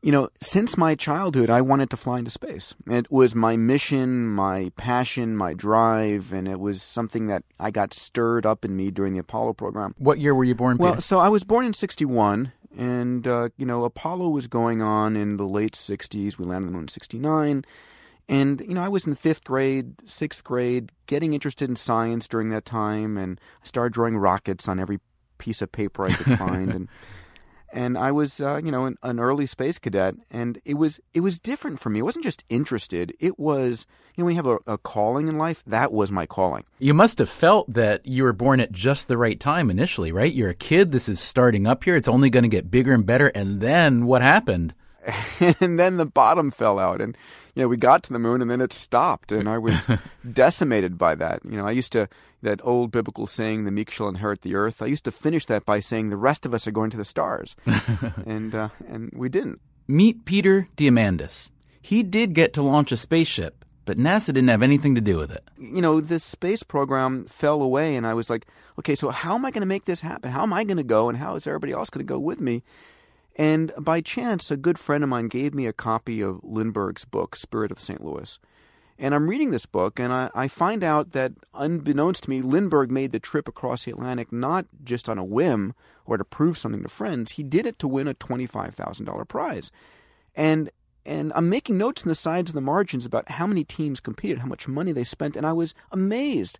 You know, since my childhood, I wanted to fly into space. It was my mission, my passion, my drive, and it was something that I got stirred up in me during the Apollo program. What year were you born? Well, Peter? so I was born in 61, and, uh, you know, Apollo was going on in the late 60s. We landed on the moon in 69. And, you know, I was in fifth grade, sixth grade, getting interested in science during that time, and I started drawing rockets on every piece of paper I could find. and and I was, uh, you know, an, an, early space cadet, and it was it was different for me. I wasn't just interested; it was, you know, when you have a, a, calling in life, that was my calling. You must have felt that you were born at just the right time initially, right? You're a kid. This is starting up here. It's only going to get bigger and better. And then what happened? and then the bottom fell out, and you know, we got to the moon, and then it stopped, and I was decimated by that. You know, I used to that old biblical saying, "The meek shall inherit the earth." I used to finish that by saying, "The rest of us are going to the stars," and uh, and we didn't. Meet Peter Diamandis. He did get to launch a spaceship, but NASA didn't have anything to do with it. You know, this space program fell away, and I was like, "Okay, so how am I going to make this happen? How am I going to go, and how is everybody else going to go with me?" And by chance, a good friend of mine gave me a copy of Lindbergh's book, Spirit of St. Louis. And I'm reading this book, and I, I, find out that, unbeknownst to me, Lindbergh made the trip across the Atlantic not just on a whim or to prove something to friends. He did it to win a $25,000 prize. And and I'm making notes in the sides and the margins about how many teams competed, how much money they spent, and I was amazed.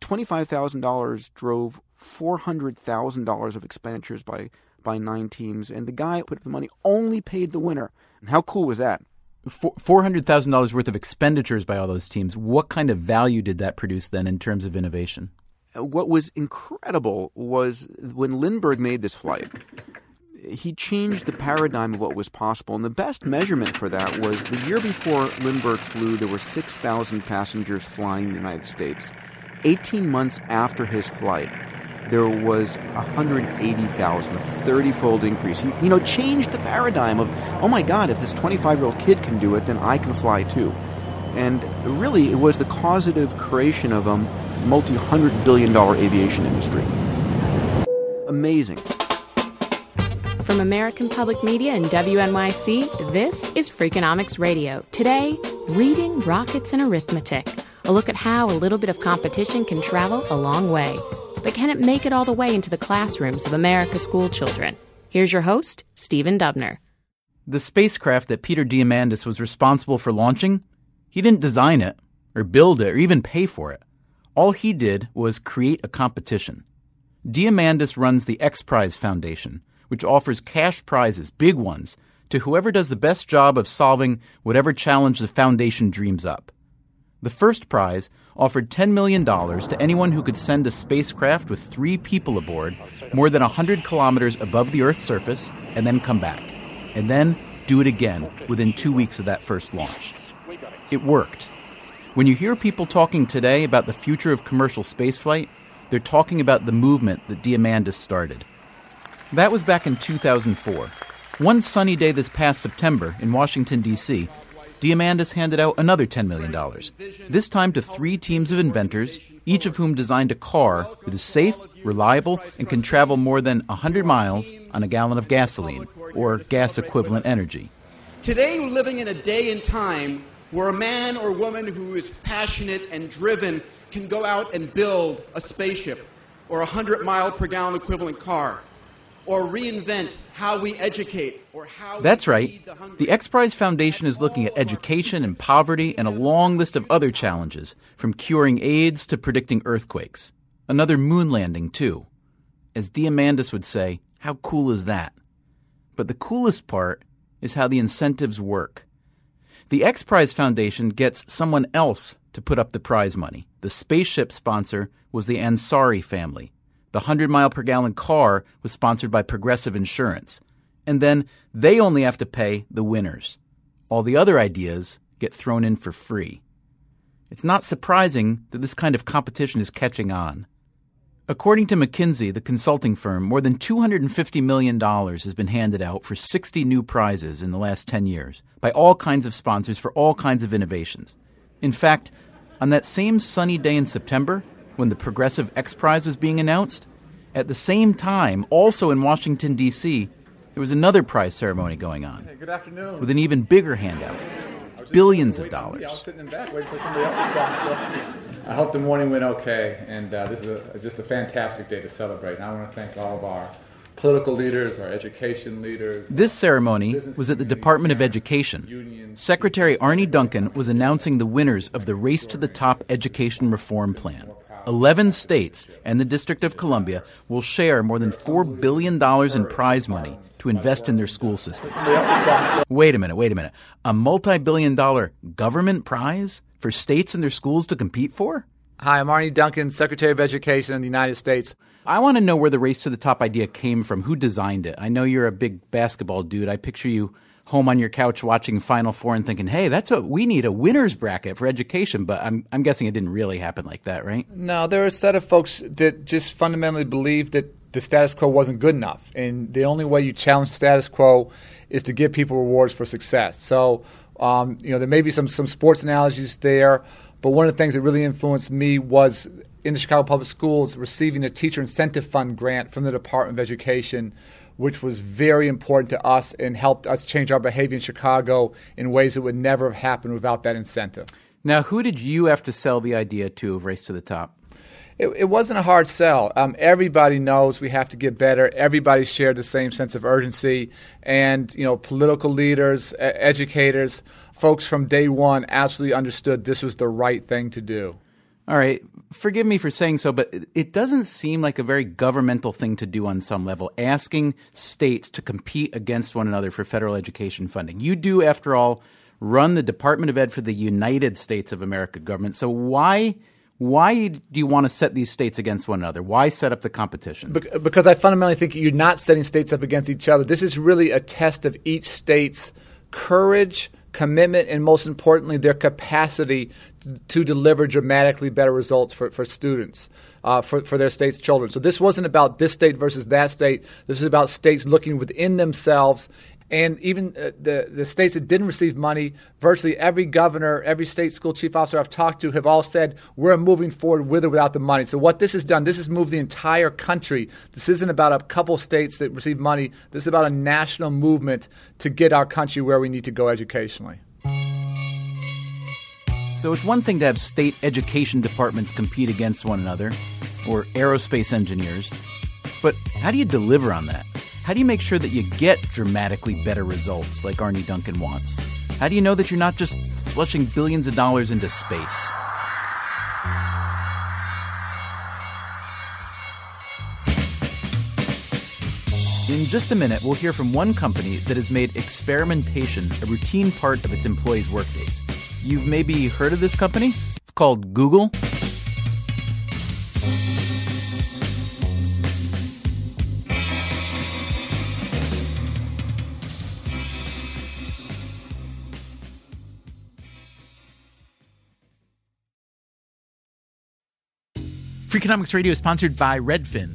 $25,000 drove $400,000 of expenditures by, by nine teams, and the guy who put up the money only paid the winner. How cool was that? four hundred thousand dollars worth of expenditures by all those teams. What kind of value did that produce then in terms of innovation? Uh, what was incredible was when Lindbergh made this flight. He changed the paradigm of what was possible, and the best measurement for that was the year before Lindbergh flew. There were six thousand passengers flying in the United States. Eighteen months after his flight, there was 180,000, a 30-fold increase. He, you know, changed the paradigm of, oh my God, if this 25-year-old kid can do it, then I can fly too. And really, it was the causative creation of a multi-hundred billion dollar aviation industry. Amazing. From American Public Media and WNYC, this is Freakonomics Radio. Today, reading rockets and arithmetic. A look at how a little bit of competition can travel a long way. But can it make it all the way into the classrooms of America's school children? Here's your host, Stephen Dubner. The spacecraft that Peter Diamandis was responsible for launching, he didn't design it, or build it, or even pay for it. All he did was create a competition. Diamandis runs the X Prize Foundation, which offers cash prizes, big ones, to whoever does the best job of solving whatever challenge the foundation dreams up. The first prize offered $10 million to anyone who could send a spacecraft with three people aboard more than 100 kilometers above the Earth's surface and then come back. And then do it again within two weeks of that first launch. It worked. When you hear people talking today about the future of commercial spaceflight, they're talking about the movement that Diamandis started. That was back in 2004. One sunny day this past September in Washington, D.C., Diamandis handed out another $10 million, this time to three teams of inventors, each of whom designed a car that is safe, reliable, and can travel more than 100 miles on a gallon of gasoline, or gas equivalent energy. Today, we're living in a day and time where a man or woman who is passionate and driven can go out and build a spaceship or a 100 mile per gallon equivalent car or reinvent how we educate or how That's we right. the hungry. The X Prize Foundation is looking at education and poverty and a long list of other challenges, from curing AIDS to predicting earthquakes. Another moon landing, too. As Diamandis would say, how cool is that? But the coolest part is how the incentives work. The X Prize Foundation gets someone else to put up the prize money. The spaceship sponsor was the Ansari family. The 100 mile per gallon car was sponsored by Progressive Insurance. And then they only have to pay the winners. All the other ideas get thrown in for free. It's not surprising that this kind of competition is catching on. According to McKinsey, the consulting firm, more than $250 million has been handed out for 60 new prizes in the last 10 years by all kinds of sponsors for all kinds of innovations. In fact, on that same sunny day in September, when the Progressive X Prize was being announced, at the same time, also in Washington, D.C., there was another prize ceremony going on Hey, good afternoon. with an even bigger handout billions of Waiting- I was dollars. sitting in back waiting for somebody else to start. So I hope the morning went okay, and uh, this is a, just a fantastic day to celebrate. And I want to thank all of our political leaders, our education leaders. This ceremony was at the Department of Education. Secretary Arne Duncan was announcing the winners of the Race to the Top Education Reform Plan. 11 states and the District of Columbia will share more than $4 billion in prize money to invest in their school systems. Wait a minute, wait a minute. A multi billion dollar government prize for states and their schools to compete for? Hi, I'm Arne Duncan, Secretary of Education in the United States. I want to know where the race to the top idea came from. Who designed it? I know you're a big basketball dude. I picture you home on your couch watching Final Four and thinking, "Hey, that's what we need a winners bracket for education." But I'm I'm guessing it didn't really happen like that, right? No, there are a set of folks that just fundamentally believe that the status quo wasn't good enough, and the only way you challenge the status quo is to give people rewards for success. So, um, you know, there may be some some sports analogies there, but one of the things that really influenced me was in the Chicago Public Schools receiving a teacher incentive fund grant from the Department of Education. Which was very important to us and helped us change our behavior in Chicago in ways that would never have happened without that incentive. Now, who did you have to sell the idea to of race to the top? It, it wasn't a hard sell. Um, everybody knows we have to get better. Everybody shared the same sense of urgency, and you know, political leaders, educators, folks from day one absolutely understood this was the right thing to do. All right, forgive me for saying so, but it- doesn't seem like a very governmental thing to do on some level, asking states to compete against one another for federal education funding. You do, after all, run the Department of Ed for the United States of America government. So why why do you want to set these states against one another? Why set up the competition? Bec- because I fundamentally think you're not setting states up against each other. This is really a test of each state's courage, commitment, and most importantly, their capacity to deliver dramatically better results for, for students. Uh, for, for their state's children. So, this wasn't about this state versus that state. This is about states looking within themselves and even uh, the, the states that didn't receive money, virtually every governor, every state school chief officer I've talked to have all said, we're moving forward with or without the money. So, what this has done, this has moved the entire country. This isn't about a couple states that receive money. This is about a national movement to get our country where we need to go educationally. So it's one thing to have state education departments compete against one another, or aerospace engineers, but how do you deliver on that? How do you make sure that you get dramatically better results like Arne Duncan wants? How do you know that you're not just flushing billions of dollars into space? In just a minute, we'll hear from one company that has made experimentation a routine part of its employees' workdays. You've maybe heard of this company? It's called Google. Freakonomics Radio is sponsored by Redfin.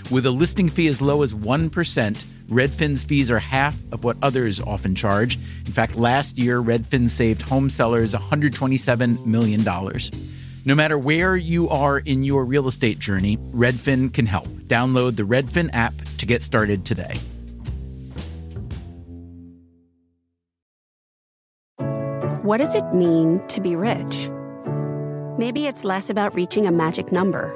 With a listing fee as low as 1%, Redfin's fees are half of what others often charge. In fact, last year, Redfin saved home sellers $127 million. No matter where you are in your real estate journey, Redfin can help. Download the Redfin app to get started today. What does it mean to be rich? Maybe it's less about reaching a magic number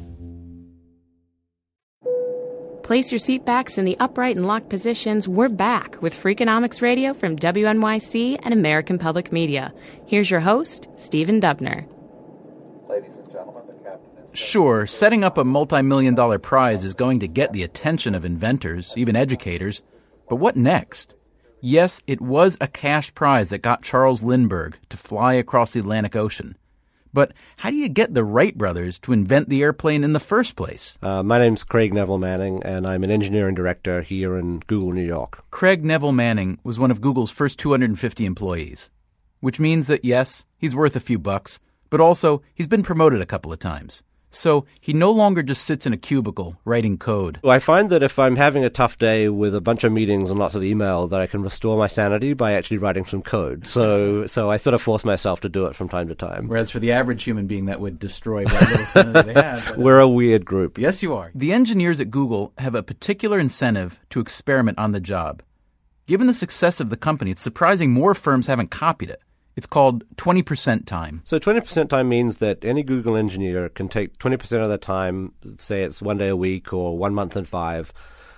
Place your seat backs in the upright and locked positions. We're back with Freakonomics Radio from WNYC and American Public Media. Here's your host, Stephen Dubner. Sure, setting up a multi million dollar prize is going to get the attention of inventors, even educators. But what next? Yes, it was a cash prize that got Charles Lindbergh to fly across the Atlantic Ocean. But how do you get the Wright brothers to invent the airplane in the first place? Uh, my name's Craig Nevill-Manning, and I'm an engineering director here in Google New York. Craig Nevill-Manning was one of Google's first 250 employees, which means that yes, he's worth a few bucks, but also he's been promoted a couple of times. So he no longer just sits in a cubicle writing code. Well, I find that if I'm having a tough day with a bunch of meetings and lots of email, that I can restore my sanity by actually writing some code. So, so I sort of force myself to do it from time to time. Whereas for the average human being, that would destroy what little sanity they have. But, uh, We're a weird group. Yes, you are. The engineers at Google have a particular incentive to experiment on the job. Given the success of the company, it's surprising more firms haven't copied it. It's called 20% time. So 20% time means that any Google engineer can take 20% of their time, say it's one day a week or one month in five,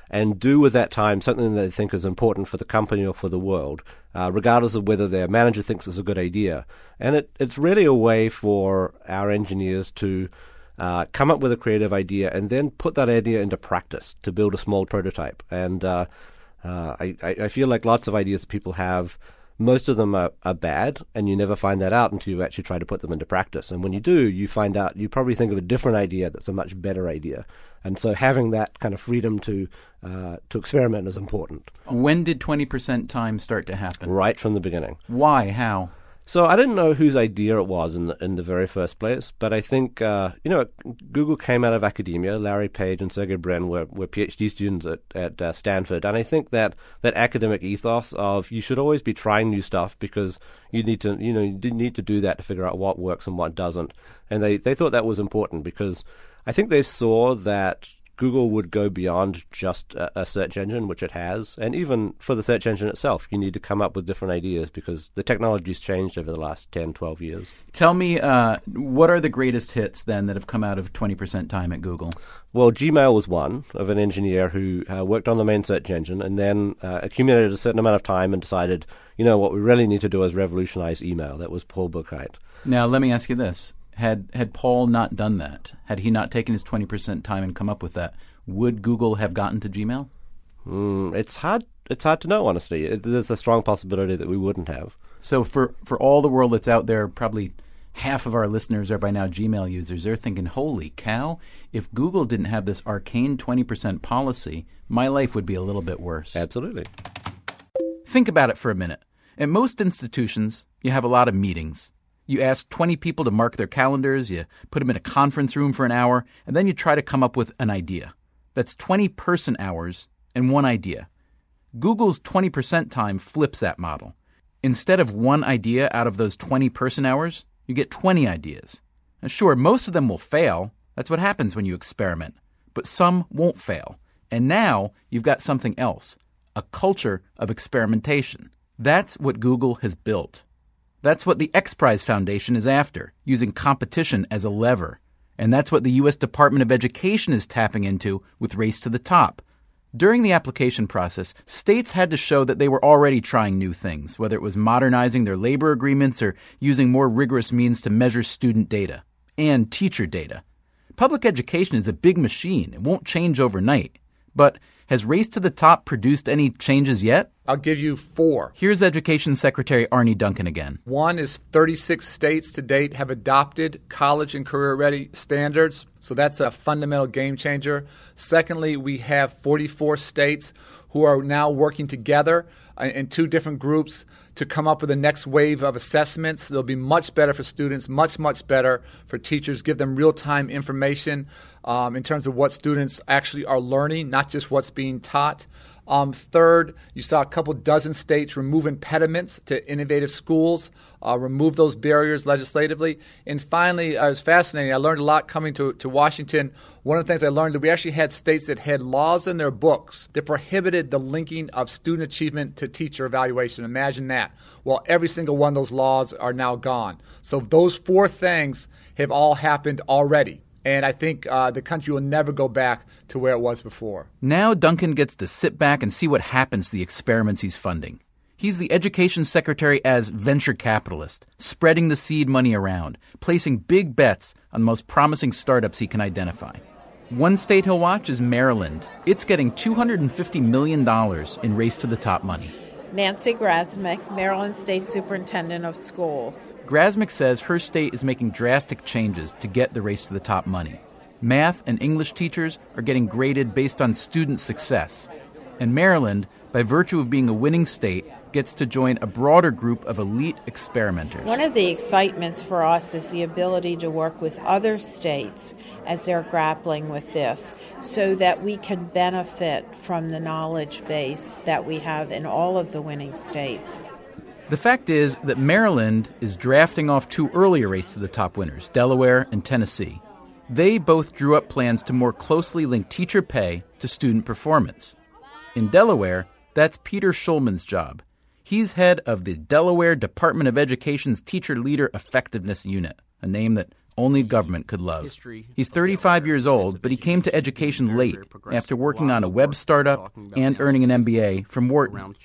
and do with that time something that they think is important for the company or for the world, uh, regardless of whether their manager thinks it's a good idea. And it, it's really a way for our engineers to uh, come up with a creative idea and then put that idea into practice to build a small prototype. And uh, uh, I, I feel like lots of ideas people have most of them are, are bad, and you never find that out until you actually try to put them into practice. And when you do, you find out you probably think of a different idea that's a much better idea. And so having that kind of freedom to uh, to experiment is important. When did 20% time start to happen? Right from the beginning. Why? How? So I didn't know whose idea it was in the, in the very first place, but I think uh, you know Google came out of academia. Larry Page and Sergey Brin were, were PhD students at at uh, Stanford, and I think that that academic ethos of you should always be trying new stuff because you need to you know you need to do that to figure out what works and what doesn't, and they they thought that was important because I think they saw that Google would go beyond just a, a, search engine, which it has. And even for the search engine itself, you need to come up with different ideas because the technology's changed over the last 10, 12 years. Tell me, uh, what are the greatest hits then that have come out of 20% time at Google? Well, Gmail was one of an engineer who uh, worked on the main search engine and then uh, accumulated a certain amount of time and decided, you know, what we really need to do is revolutionize email. That was Paul Buchheit. Now, let me ask you this had had Paul not done that, had he not taken his twenty percent time and come up with that, would Google have gotten to Gmail? Mm, it's hard. It's hard to know, honestly. It, there's a strong possibility that we wouldn't have. So for for all the world that's out there, probably half of our listeners are by now Gmail users. They're thinking, "Holy cow! If Google didn't have this arcane twenty percent policy, my life would be a little bit worse." Absolutely. Think about it for a minute. At most institutions, you have a lot of meetings. You ask 20 people to mark their calendars, you put them in a conference room for an hour, and then you try to come up with an idea. That's 20 person hours and one idea. Google's 20% time flips that model. Instead of one idea out of those 20 person hours, you get 20 ideas. Now, sure, most of them will fail. That's what happens when you experiment. But some won't fail. And now you've got something else a culture of experimentation. That's what Google has built. That's what the X Prize Foundation is after, using competition as a lever. And that's what the U.S. Department of Education is tapping into with Race to the Top. During the application process, states had to show that they were already trying new things, whether it was modernizing their labor agreements or using more rigorous means to measure student data and teacher data. Public education is a big machine. It won't change overnight. But has Race to the Top produced any changes yet? I'll give you four. Here's Education Secretary Arne Duncan again. One is 36 states to date have adopted college and career ready standards. So that's a fundamental game changer. Secondly, we have 44 states who are now working together uh, in two different groups to come up with the next wave of assessments. They'll be much better for students, much, much better for teachers, give them real time information um, in terms of what students actually are learning, not just what's being taught. Um, third, you saw a couple dozen states remove impediments to innovative schools, uh, remove those barriers legislatively. And finally, I was fascinating. I learned a lot coming to, to Washington. One of the things I learned that we actually had states that had laws in their books that prohibited the linking of student achievement to teacher evaluation. Imagine that. Well, every single one of those laws are now gone. So those four things have all happened already. And I think uh, the country will never go back to where it was before. Now Duncan gets to sit back and see what happens to the experiments he's funding. He's the education secretary as venture capitalist, spreading the seed money around, placing big bets on the most promising startups he can identify. One state he'll watch is Maryland. It's getting $250 million in Race to the Top money. Nancy Grasmick, Maryland State Superintendent of Schools. Grasmick says her state is making drastic changes to get the race to the top money. Math and English teachers are getting graded based on student success. And Maryland, by virtue of being a winning state, gets to join a broader group of elite experimenters. One of the excitements for us is the ability to work with other states as they're grappling with this so that we can benefit from the knowledge base that we have in all of the winning states. The fact is that Maryland is drafting off two earlier race to the top winners, Delaware and Tennessee. They both drew up plans to more closely link teacher pay to student performance. In Delaware, that's Peter Shulman's job. He's head of the Delaware Department of Education's Teacher Leader Effectiveness Unit, a name that only government could love. He's 35 years old, but he came to education late after working on a web startup and earning an MBA from Wharton.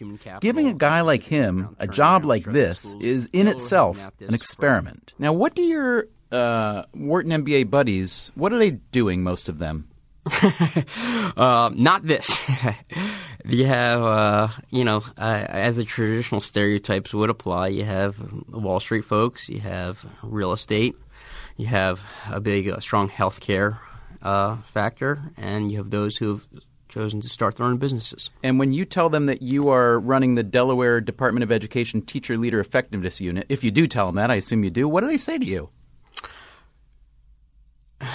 Giving a guy like him a job like this is in itself an experiment. Now, what do your uh, Wharton MBA buddies, what are they doing, most of them? uh, not this. you have, uh, you know, uh, as the traditional stereotypes would apply, you have Wall Street folks, you have real estate, you have a big, uh, strong healthcare uh, factor, and you have those who have chosen to start their own businesses. And when you tell them that you are running the Delaware Department of Education Teacher Leader Effectiveness Unit, if you do tell them that, I assume you do, what do they say to you?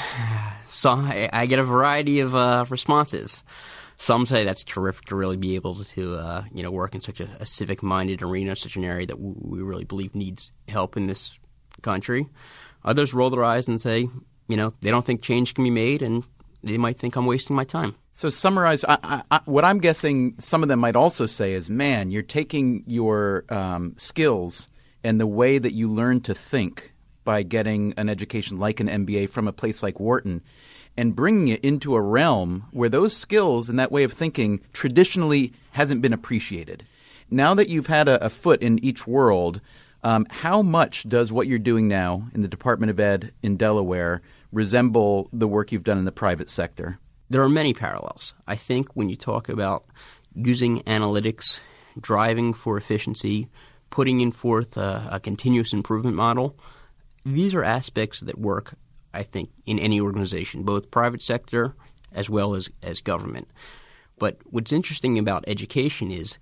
So I, I get a variety of uh, responses. Some say that's terrific to really be able to, uh, you know, work in such a, a civic-minded arena, such an area that we really believe needs help in this country. Others roll their eyes and say, you know, they don't think change can be made, and they might think I'm wasting my time. So summarize. I, I, what I'm guessing some of them might also say is, man, you're taking your um, skills and the way that you learn to think by getting an education like an MBA from a place like Wharton and bringing it into a realm where those skills and that way of thinking traditionally hasn't been appreciated. Now that you've had a, a foot in each world, um, how much does what you're doing now in the Department of Ed in Delaware resemble the work you've done in the private sector? There are many parallels. I think when you talk about using analytics, driving for efficiency, putting in forth a, a continuous improvement model, these are aspects that work I think, in any organization, both private sector as well as, as government. But what's interesting about education is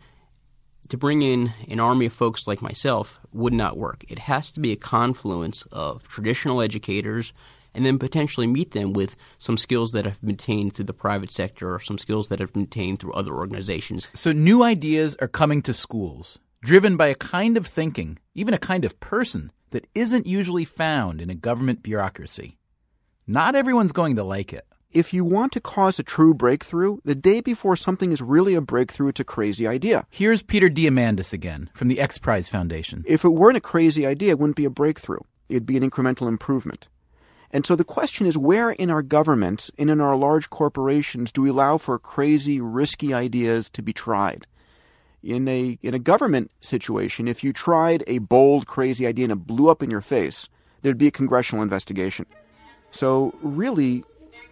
to bring in an army of folks like myself would not work. It has to be a confluence of traditional educators and then potentially meet them with some skills that have been attained through the private sector or some skills that have been attained through other organizations. So new ideas are coming to schools, driven by a kind of thinking, even a kind of person, that isn't usually found in a government bureaucracy. Not everyone's going to like it. if you want to cause a true breakthrough, the day before something is really a breakthrough, it's a crazy idea. Here's Peter Diamandis again from the X Prize Foundation. If it weren't a crazy idea, it wouldn't be a breakthrough. It'd be an incremental improvement. And so the question is where in our governments and in our large corporations do we allow for crazy, risky ideas to be tried? In a, in a government situation, if you tried a bold, crazy idea and it blew up in your face, there'd be a congressional investigation. So, really,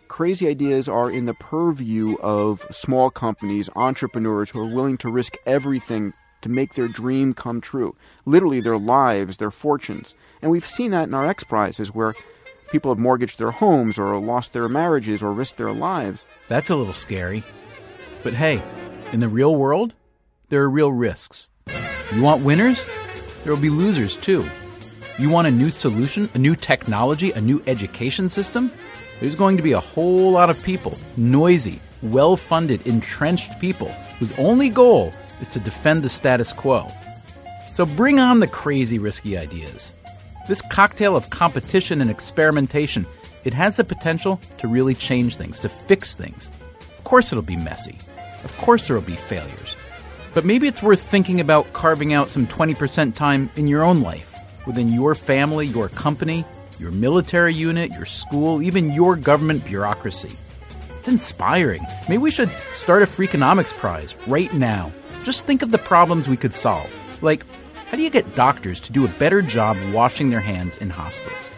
crazy ideas are in the purview of small companies, entrepreneurs who are willing to risk everything to make their dream come true. Literally, their lives, their fortunes. And we've seen that in our X Prizes where people have mortgaged their homes or lost their marriages or risked their lives. That's a little scary. But hey, in the real world, there are real risks. You want winners? There will be losers too. You want a new solution, a new technology, a new education system? There's going to be a whole lot of people, noisy, well funded, entrenched people, whose only goal is to defend the status quo. So bring on the crazy, risky ideas. This cocktail of competition and experimentation, it has the potential to really change things, to fix things. Of course, it'll be messy. Of course, there will be failures. But maybe it's worth thinking about carving out some 20% time in your own life, within your family, your company, your military unit, your school, even your government bureaucracy. It's inspiring. Maybe we should start a Freakonomics Prize right now. Just think of the problems we could solve. Like, how do you get doctors to do a better job washing their hands in hospitals?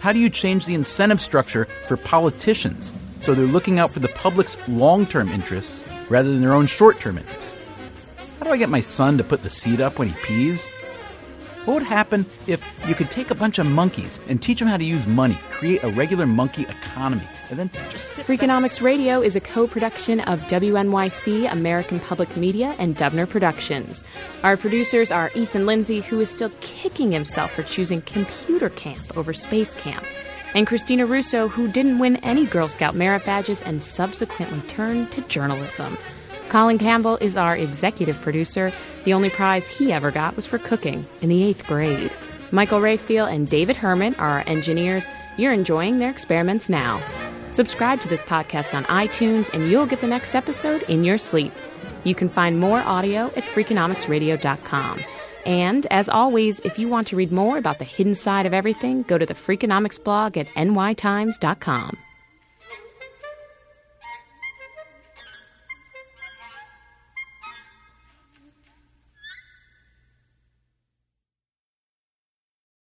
How do you change the incentive structure for politicians so they're looking out for the public's long term interests rather than their own short term interests? How do I get my son to put the seat up when he pees? What would happen if you could take a bunch of monkeys and teach them how to use money, create a regular monkey economy, and then just sit Freakonomics Radio is a co production of WNYC, American Public Media, and Dubner Productions. Our producers are Ethan Lindsay, who is still kicking himself for choosing computer camp over space camp, and Christina Russo, who didn't win any Girl Scout merit badges and subsequently turned to journalism. Colin Campbell is our executive producer. The only prize he ever got was for cooking in the eighth grade. Michael Rayfield and David Herman are our engineers. You're enjoying their experiments now. Subscribe to this podcast on iTunes, and you'll get the next episode in your sleep. You can find more audio at Freakonomicsradio.com. And as always, if you want to read more about the hidden side of everything, go to the Freakonomics blog at nytimes.com.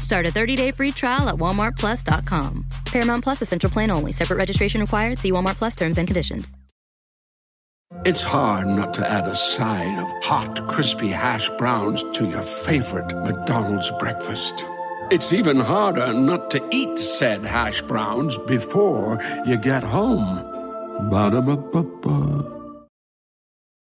Start a 30-day free trial at walmartplus.com. Paramount Plus essential plan only. Separate registration required. See Walmart Plus terms and conditions. It's hard not to add a side of hot, crispy hash browns to your favorite McDonald's breakfast. It's even harder not to eat said hash browns before you get home. Ba-da-ba-ba-ba.